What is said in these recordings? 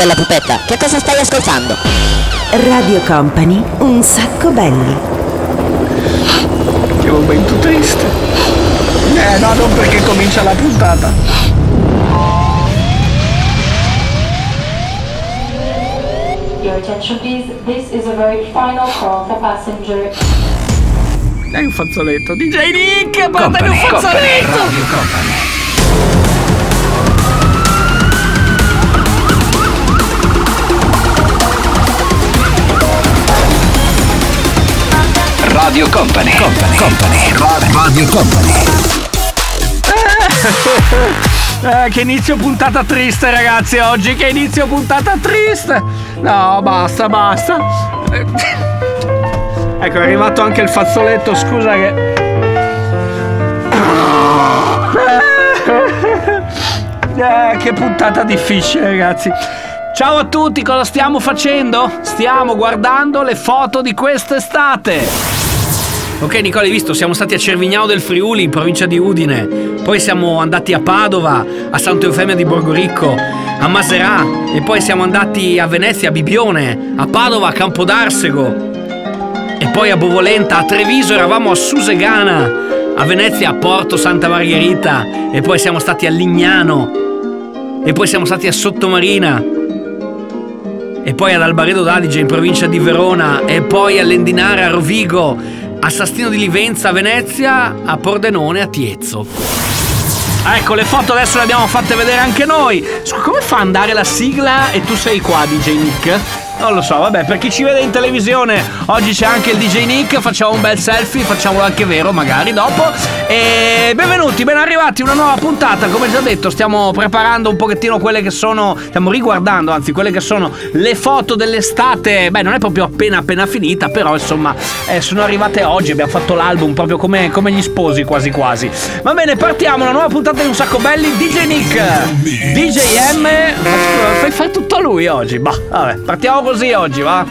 bella pupetta, che cosa stai ascoltando? Radio Company, un sacco belli. Che momento triste. Eh no, non perché comincia la puntata. Your attention please, this is a very final call for passenger. Dai un fazzoletto. DJ Nick, portami un fazzoletto! Radio Company. Company. Company. Radio Company. Eh, che inizio puntata triste ragazzi oggi, che inizio puntata triste. No, basta, basta. Eh, Ecco, è arrivato anche il fazzoletto, scusa che... Eh, che puntata difficile ragazzi. Ciao a tutti, cosa stiamo facendo? Stiamo guardando le foto di quest'estate. Ok Nicola, hai visto, siamo stati a Cervignano del Friuli, in provincia di Udine, poi siamo andati a Padova, a Santo Eufemia di Borgoricco, a Maserà e poi siamo andati a Venezia, a Bibione, a Padova, a Campodarsego e poi a Bovolenta, a Treviso eravamo a Susegana, a Venezia a Porto Santa Margherita. E poi siamo stati a Lignano. E poi siamo stati a Sottomarina. E poi ad Albaredo d'Adige in provincia di Verona. E poi a Lendinare a Rovigo, a Sastino di Livenza a Venezia, a Pordenone a Tiezzo. Ecco, le foto adesso le abbiamo fatte vedere anche noi. Come fa ad andare la sigla e tu sei qua, DJ Nick? Non lo so, vabbè, per chi ci vede in televisione, oggi c'è anche il DJ Nick, facciamo un bel selfie, facciamolo anche vero magari dopo. E benvenuti, ben arrivati, una nuova puntata, come già detto, stiamo preparando un pochettino quelle che sono, stiamo riguardando anzi quelle che sono le foto dell'estate, beh non è proprio appena appena finita, però insomma eh, sono arrivate oggi, abbiamo fatto l'album proprio come, come gli sposi quasi quasi. Va bene, partiamo, una nuova puntata di Un Sacco Belli, DJ Nick, DJ M, fai, fai tutto lui oggi, bah, vabbè, partiamo così oggi, va?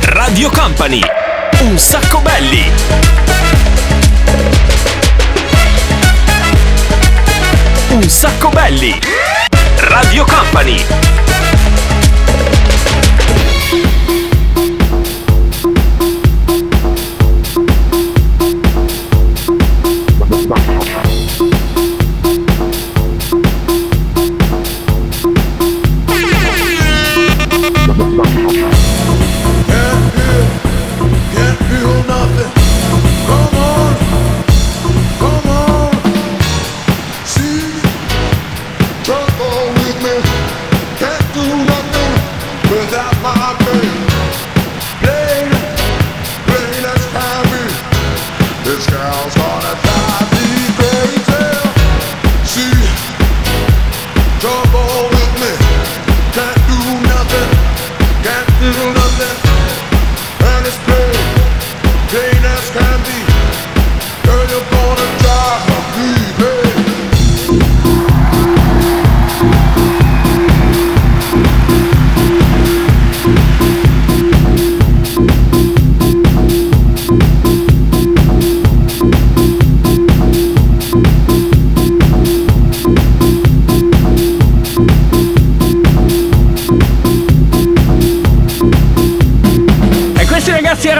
Radio Company. Un sacco belli. Un sacco belli. Radio Company.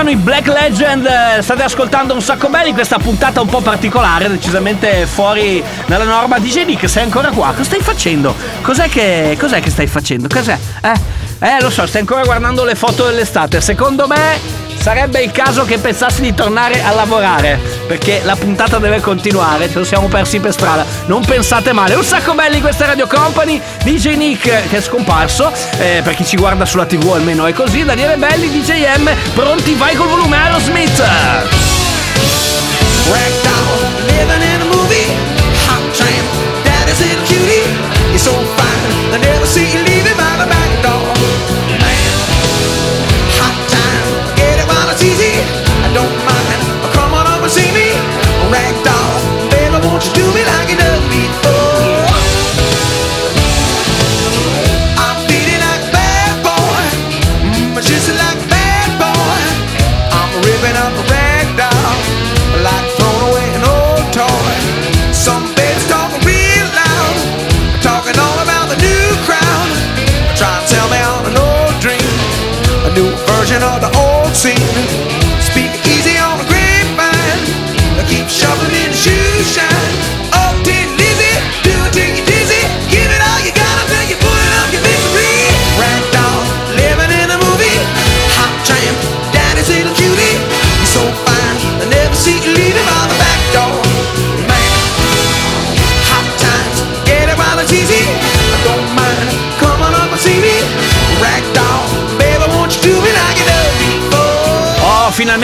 Erano i Black Legend, eh, state ascoltando un sacco belli questa puntata un po' particolare, decisamente fuori dalla norma. DJ Nick, sei ancora qua? Cosa stai facendo? Cos'è che, cos'è che stai facendo? Cos'è? Eh? Eh, lo so, stai ancora guardando le foto dell'estate. Secondo me sarebbe il caso che pensassi di tornare a lavorare, perché la puntata deve continuare, ce lo siamo persi per strada. Non pensate male. Un sacco belli questa Radio Company, DJ Nick che è scomparso, eh, per chi ci guarda sulla TV almeno è così, Daniele Belli, DJ M, pronti, vai col volume Aerosmith. A cutie. You're so fine, I never see you leaving by the back door. Don't mind, come on over see me. Ragdoll,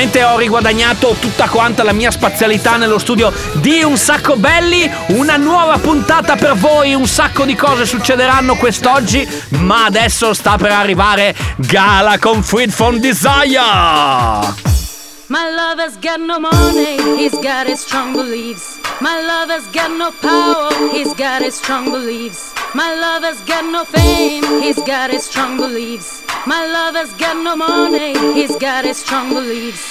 finalmente ho riguadagnato tutta quanta la mia spazialità nello studio di Un Sacco Belli. Una nuova puntata per voi, un sacco di cose succederanno quest'oggi, ma adesso sta per arrivare Gala con Freed from Desire. My lover's got no money, he's got his strong beliefs. My lover's got no power, he's got his strong beliefs. My lover's got no fame, he's got his strong beliefs. My lover's got no money, he's got his strong beliefs.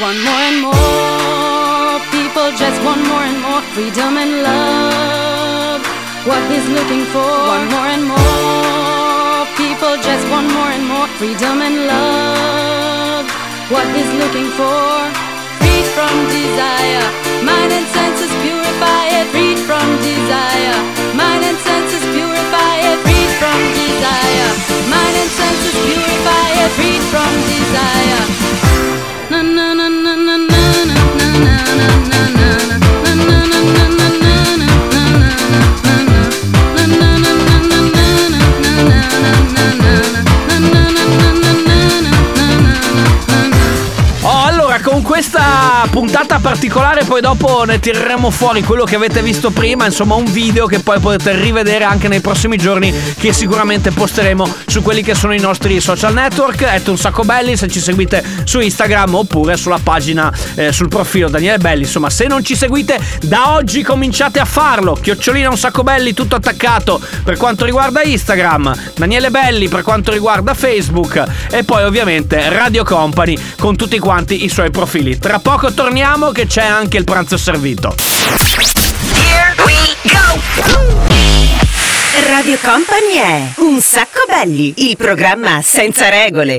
One more and more people just want more and more freedom and love. What he's looking for, one more and more people just want more and more freedom and love. What he's looking for, freed from desire, mind and freed from desire. Na na na na na na questa puntata particolare, poi dopo ne tireremo fuori quello che avete visto prima, insomma, un video che poi potete rivedere anche nei prossimi giorni, che sicuramente posteremo su quelli che sono i nostri social network. Ette un sacco belli se ci seguite su Instagram oppure sulla pagina, eh, sul profilo Daniele Belli. Insomma, se non ci seguite, da oggi cominciate a farlo. Chiocciolina un sacco belli, tutto attaccato per quanto riguarda Instagram, Daniele Belli per quanto riguarda Facebook e poi ovviamente Radio Company con tutti quanti i suoi profili. Tra poco torniamo che c'è anche il pranzo servito. Radio Company è Un sacco belli, il programma senza regole.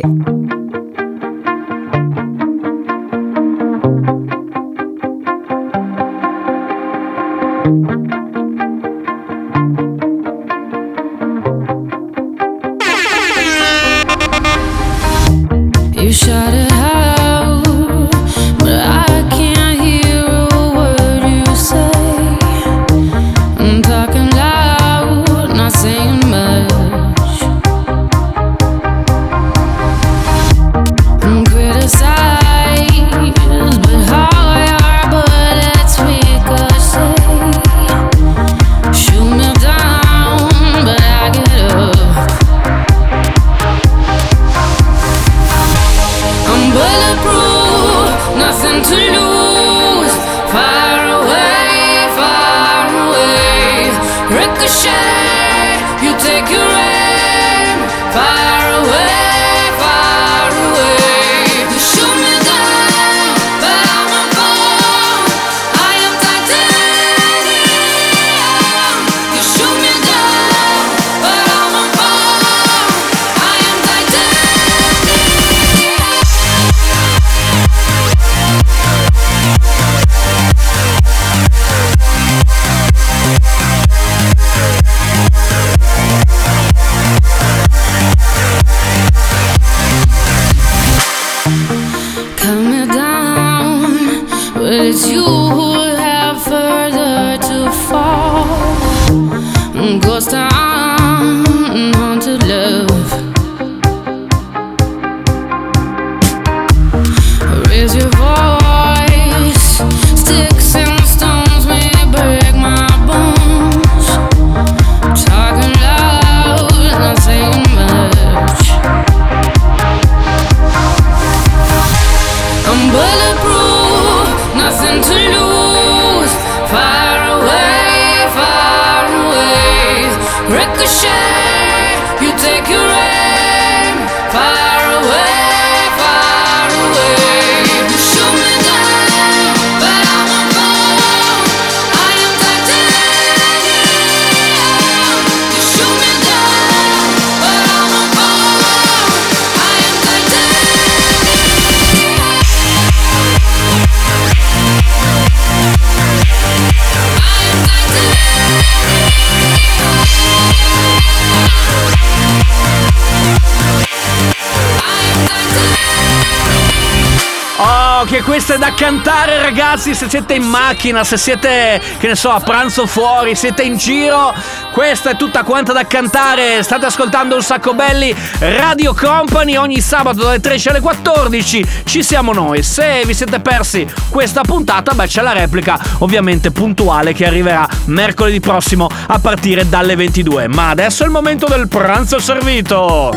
Questo è da cantare ragazzi se siete in macchina, se siete, che ne so, a pranzo fuori, siete in giro. Questa è tutta quanta da cantare. State ascoltando un sacco belli Radio Company ogni sabato dalle 13 alle 14. Ci siamo noi. Se vi siete persi questa puntata, beh c'è la replica ovviamente puntuale che arriverà mercoledì prossimo a partire dalle 22. Ma adesso è il momento del pranzo servito.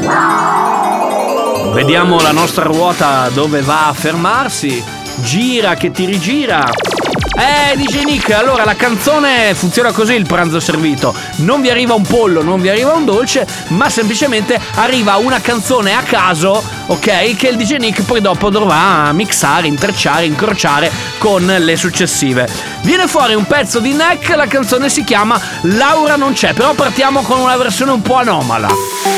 Vediamo la nostra ruota dove va a fermarsi. Gira che ti rigira. Eh, dice Nick, allora la canzone funziona così il pranzo servito. Non vi arriva un pollo, non vi arriva un dolce, ma semplicemente arriva una canzone a caso, ok? Che il DJ Nick poi dopo dovrà mixare, intrecciare, incrociare con le successive. Viene fuori un pezzo di Neck, la canzone si chiama Laura non c'è, però partiamo con una versione un po' anomala.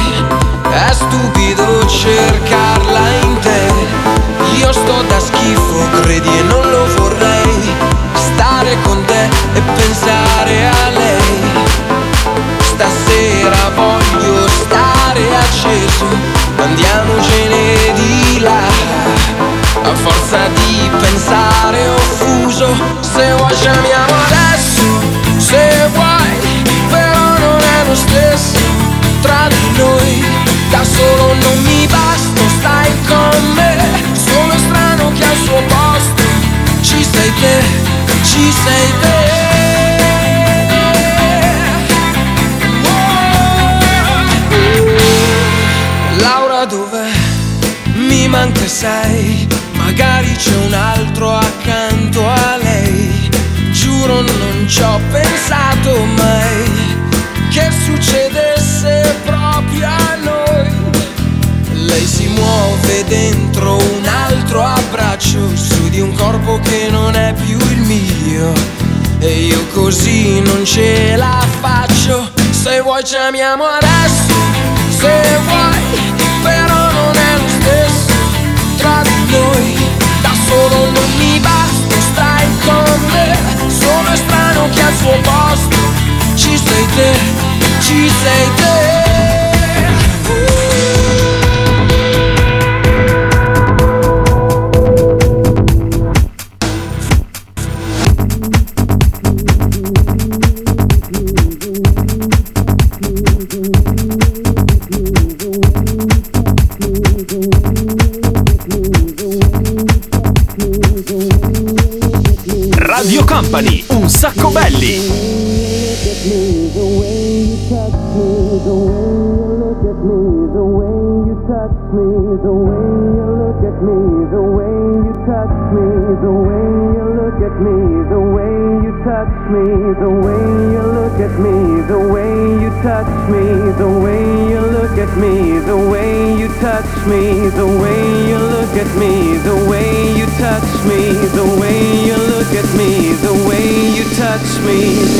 stupido cercarla in te. Io sto da schifo, credi e non lo vorrei. Stare con te e pensare a lei. Stasera voglio stare acceso. Andiamocene di là. A forza di pensare ho fuso. Se vuoi chiamiamo adesso. Sei te Oh. Laura dov'è? Mi manca sei Magari c'è un altro accanto a lei Giuro non ci ho pensato mai Che succedesse proprio a noi lei si muove dentro un altro abbraccio su di un corpo che non mio e io così non ce la faccio. Se vuoi chiamiamo adesso. Se vuoi però non è lo stesso. Tra di noi da solo non mi basta. Stai con me sono strano che al suo posto. Ci sei te ci sei te me, the way you look at me, the way you touch me, the way you look at me, the way you touch me.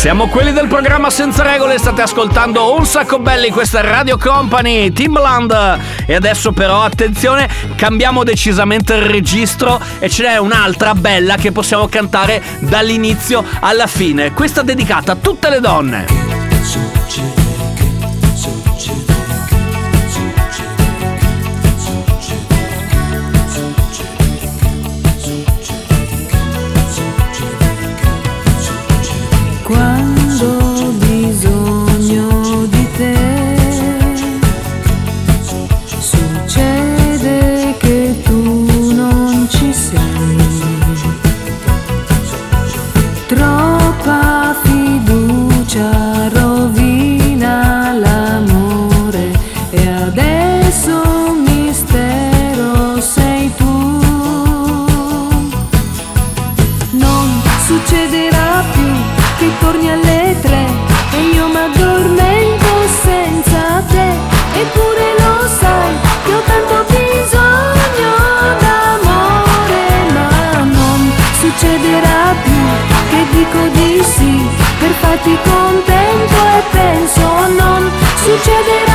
Siamo quelli del programma Senza Regole, state ascoltando un sacco belli, questa Radio Company, Timbaland. E adesso però attenzione, cambiamo decisamente il registro e ce n'è un'altra bella che possiamo cantare dall'inizio alla fine. Questa dedicata a tutte le donne. Farti contento e penso non succederà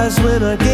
eyes when I get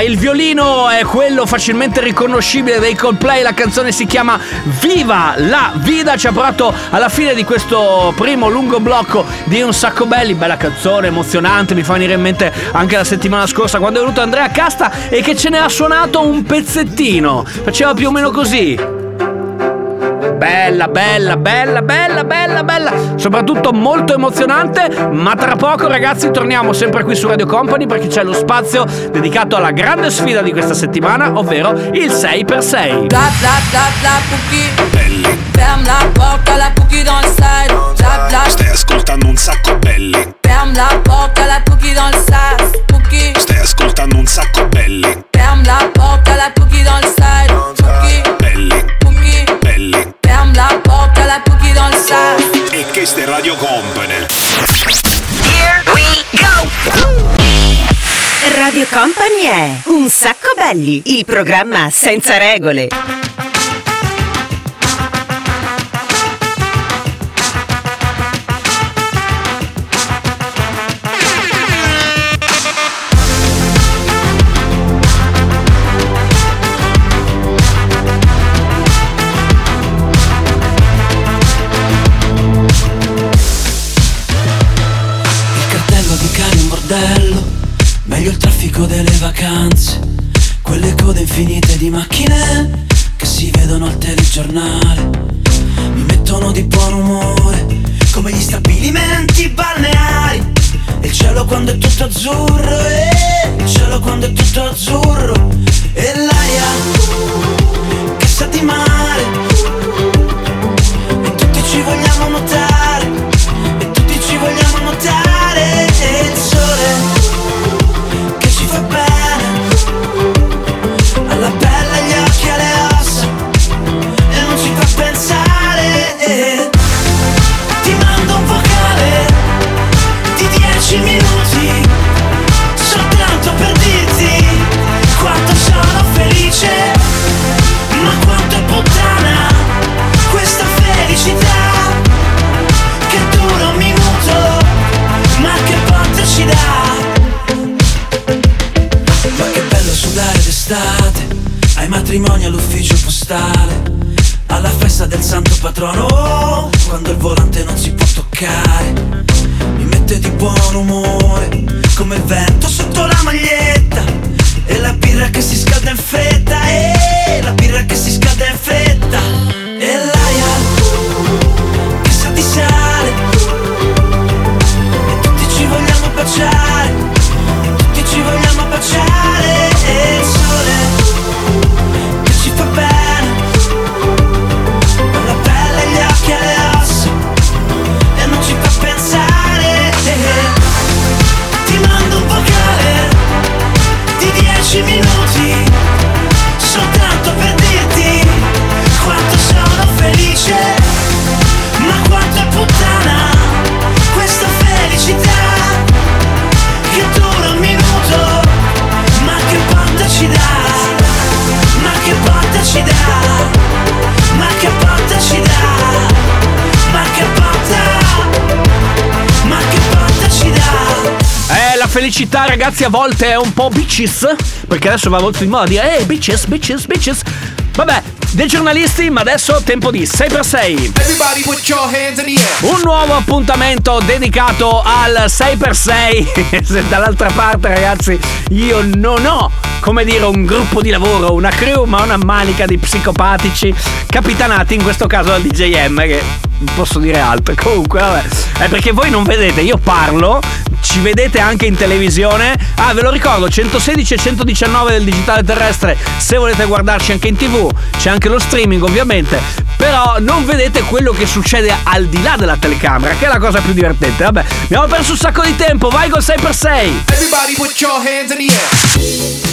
il violino è quello facilmente riconoscibile dei Coldplay, la canzone si chiama Viva la Vida, ci ha portato alla fine di questo primo lungo blocco di Un Sacco Belli, bella canzone, emozionante, mi fa venire in mente anche la settimana scorsa quando è venuto Andrea Casta e che ce ne ha suonato un pezzettino, faceva più o meno così. Bella, bella, bella, bella, bella, bella. Soprattutto molto emozionante. Ma tra poco, ragazzi, torniamo sempre qui su Radio Company perché c'è lo spazio dedicato alla grande sfida di questa settimana, ovvero il 6x6. Bla bla bla bla cookie Ferme la porte à la cookie dans le side Bla bla Stai ascoltando un sacco belli. Ferme la porte à la cookie dans le side Cookie Stai ascoltando un sacco belli. Ferme la porte à la cookie dans le side E questa è Radio Company. Here we go! Radio Company è Un sacco belli, il programma senza regole. Di macchine che si vedono al telegiornale, mi mettono di buon umore, come gli stabilimenti balneari, e il cielo quando è tutto azzurro, e il cielo quando è tutto azzurro, e l'aria che sa di mare, e tutti ci vogliamo nuotare, ai matrimoni all'ufficio postale, alla festa del santo patrono, quando il volante non si può toccare, mi mette di buon umore, come il vento sotto la maglietta, e la birra che si scalda in fretta, e la birra che si scalda in fretta, e l'aria che sa di sale, e tutti ci vogliamo baciare, felicità, ragazzi, a volte è un po' bitches. Perché adesso va molto di moda dire, eh, bitches, bitches, bitches. Vabbè, dei giornalisti, ma adesso tempo di 6x6. Everybody put your hands in the air. Un nuovo appuntamento dedicato al 6x6. Se dall'altra parte, ragazzi, io non ho, come dire, un gruppo di lavoro, una crew, ma una manica di psicopatici capitanati in questo caso dal DJM, che non posso dire altro. Comunque, vabbè, è perché voi non vedete, io parlo, ci vedete anche in televisione. Ah, ve lo ricordo, 116 e 119 del digitale terrestre, se volete guardarci anche in tv, c'è anche lo streaming ovviamente, però non vedete quello che succede al di là della telecamera, che è la cosa più divertente. Vabbè, abbiamo perso un sacco di tempo, vai col 6x6. Everybody put your hands in the air.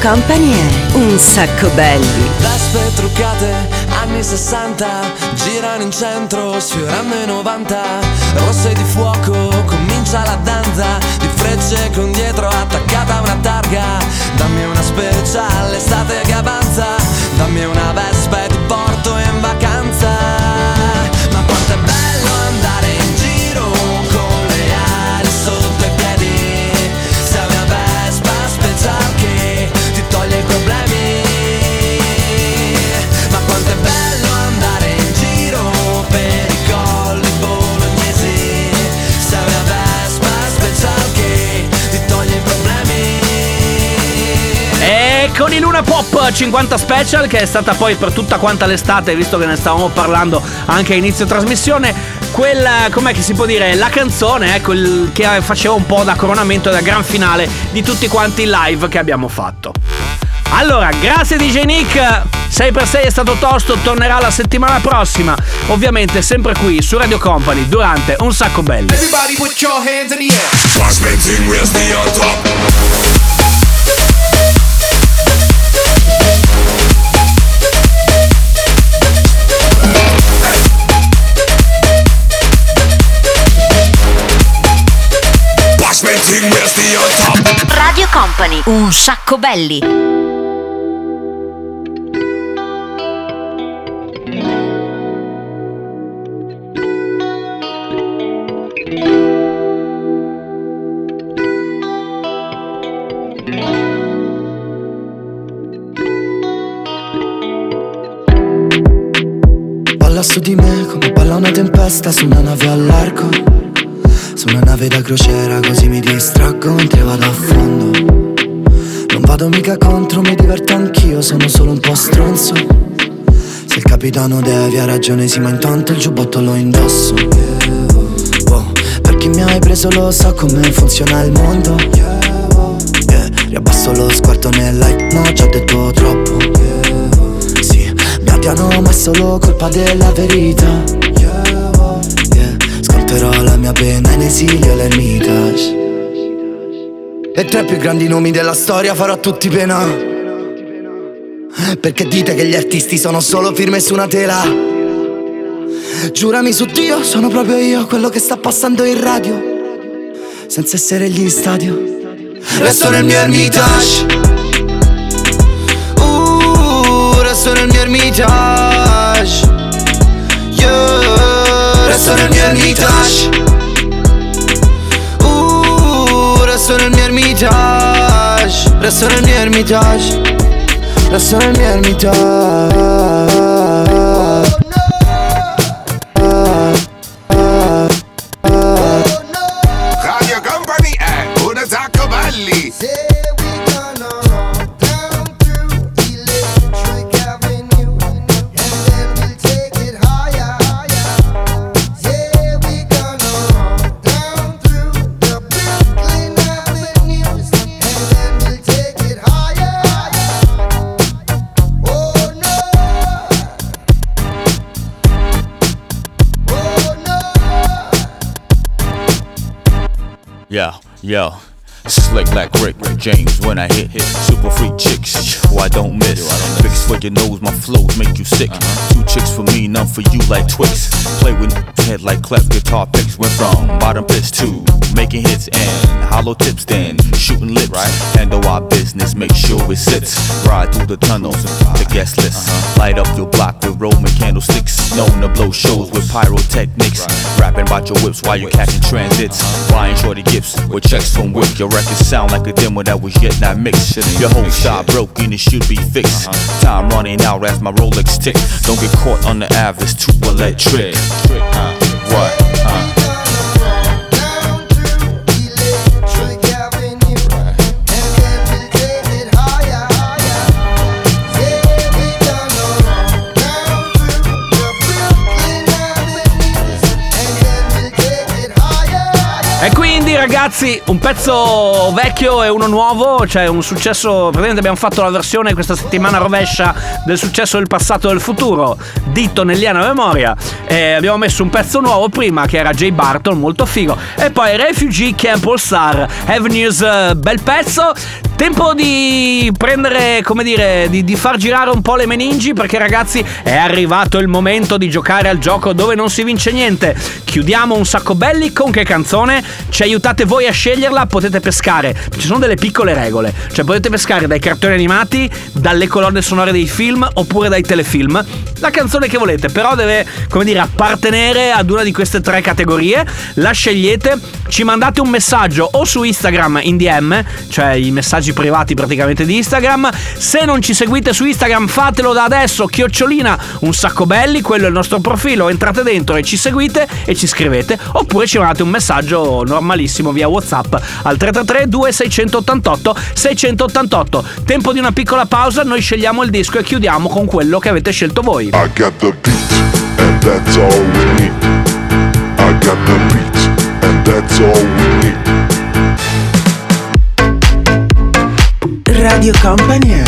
Company è un sacco belli. Vespe truccate, anni 60, girano in centro, sfiorando i 90. Rosse di fuoco, comincia la danza, di frecce con dietro attaccata una targa. Dammi una speciale, estate che avanza, dammi una vespa con i Luna Pop 50 Special che è stata poi per tutta quanta l'estate, visto che ne stavamo parlando anche a inizio trasmissione, quella, com'è che si può dire, la canzone, ecco, il- che faceva un po' da coronamento e da gran finale di tutti quanti i live che abbiamo fatto. Allora, grazie DJ Nick, 6x6 è stato tosto, tornerà la settimana prossima, ovviamente sempre qui su Radio Company durante Un Sacco Belli. Radio Company, un sacco belli. Balla su di me come balla una tempesta su una nave al largo Una nave da crociera così mi distraggo mentre vado a fondo. Non vado mica contro, mi diverto anch'io, sono solo un po' stronzo. Se il capitano Devi ha ragione sì ma intanto il giubbotto lo indosso. Wow, Per chi mi hai preso lo so come funziona il mondo. Yeah, Riabbasso lo sguardo nel light, no, già detto troppo. Sì, mi odiano ma è colpa della verità Sconterò la mia pena in esilio all'ermitage E tra i più grandi nomi della storia farò tutti pena. Perché dite che gli artisti sono solo firme su una tela? Giurami su Dio, sono proprio io quello che sta passando in radio. Senza essere gli in stadio. Resto nel mio ermitage. Uh, resto nel mio ermitage nel mio ermitage Uh, resto nel mio ermitage Resto nel mio ermitage Resto Yo. Slick like Rick James when I hit hit super freak chicks. Who I don't miss. For your nose, my flows make you sick. Two chicks for me, none for you like Twix. Play with head like clef guitar picks. Went from bottom pitch to making hits and hollow tips, then shooting lips. Handle our business, make sure it sits. Ride through the tunnels, the guest list. Light up your block with Roman candlesticks. Known to blow shows with pyrotechnics. Rapping about your whips while you catching transits. Buying shorty gifts with checks from Wick. Your records sound like a demo that was yet not mixed. Your whole style broken, it should be fixed. Time running out as my Rolex tick. Don't get caught on the Ave, it's too electric. What? Huh? Ragazzi, un pezzo vecchio e uno nuovo, cioè un successo, praticamente abbiamo fatto la versione questa settimana rovescia del successo del passato e del futuro, ditto Nelliana Memoria, e abbiamo messo un pezzo nuovo prima che era Jay Barton, molto figo, e poi Refugee Camp All Star, Avenues, eh, bel pezzo, tempo di prendere, come dire, di, di far girare un po' le meningi perché ragazzi è arrivato il momento di giocare al gioco dove non si vince niente, chiudiamo un sacco belli con che canzone? Ci aiutate voi a sceglierla, potete pescare. Ci sono delle piccole regole, cioè potete pescare dai cartoni animati, dalle colonne sonore dei film oppure dai telefilm. La canzone che volete, però deve, come dire, appartenere ad una di queste tre categorie. La scegliete, ci mandate un messaggio o su Instagram in DM, cioè i messaggi privati praticamente di Instagram. Se non ci seguite su Instagram, fatelo da adesso, chiocciolina un sacco belli, quello è il nostro profilo, entrate dentro e ci seguite e ci scrivete, oppure ci mandate un messaggio normalissimo via WhatsApp al 333 2688 688. Tempo di una piccola pausa, noi scegliamo il disco e chiudiamo con quello che avete scelto voi. I got the beat, and that's all we need. I got the beat, and that's all we need. Radio Company è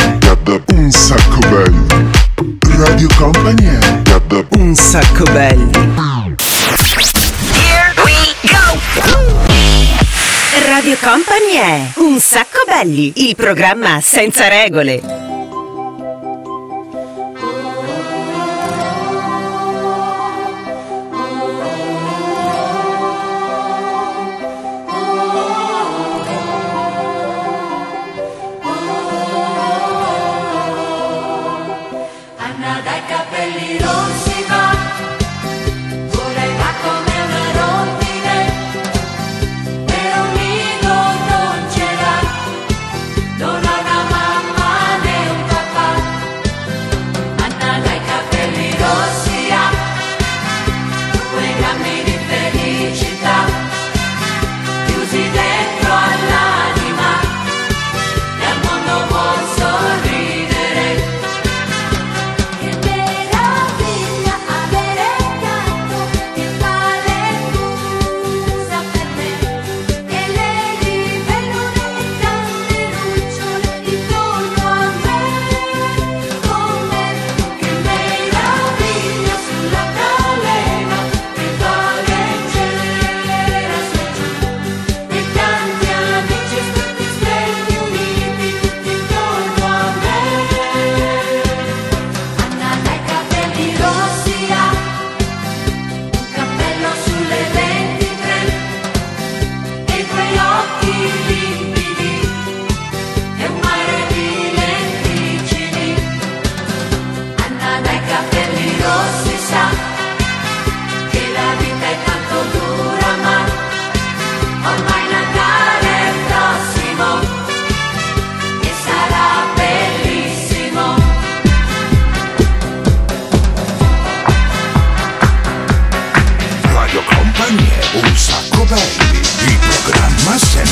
un sacco belli. Radio Company è un sacco belli. Here we go! Radio Company è Un sacco belli, il programma senza regole.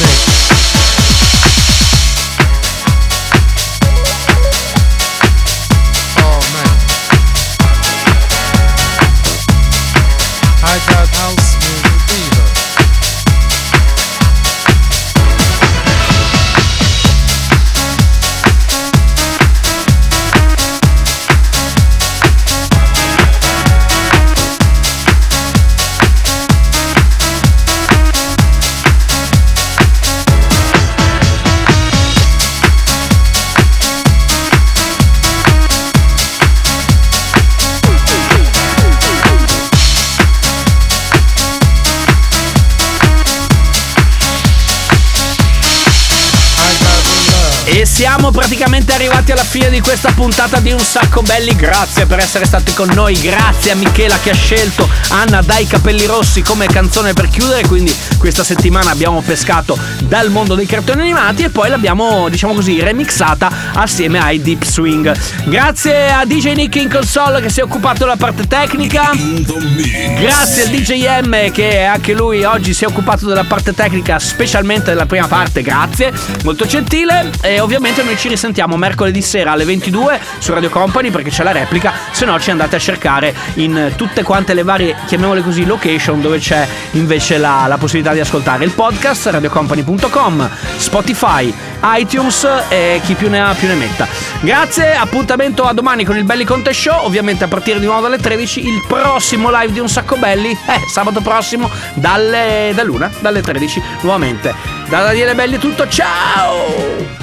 mix. Siamo praticamente arrivati alla fine di questa puntata di Un Sacco Belli. Grazie per essere stati con noi. Grazie a Michela che ha scelto Anna dai capelli rossi come canzone per chiudere. Quindi questa settimana abbiamo pescato dal mondo dei cartoni animati e poi l'abbiamo, diciamo così, remixata assieme ai Deep Swing. Grazie a DJ Nick in console che si è occupato della parte tecnica. Grazie al DJ M che anche lui oggi si è occupato della parte tecnica, specialmente della prima parte. Grazie, molto gentile. E ovviamente noi ci risentiamo mercoledì sera alle 22 su Radio Company perché c'è la replica. Se no, ci andate a cercare in tutte quante le varie, chiamiamole così, location dove c'è invece la, la possibilità di ascoltare il podcast, radiocompany.com, Spotify, iTunes e chi più ne ha più ne metta. Grazie, appuntamento a domani con il Belli Conte Show, ovviamente a partire di nuovo dalle 13, il prossimo live di Un Sacco Belli, eh, sabato prossimo dalle, da luna, dalle 13, nuovamente. Da Daniele Belli è tutto, ciao!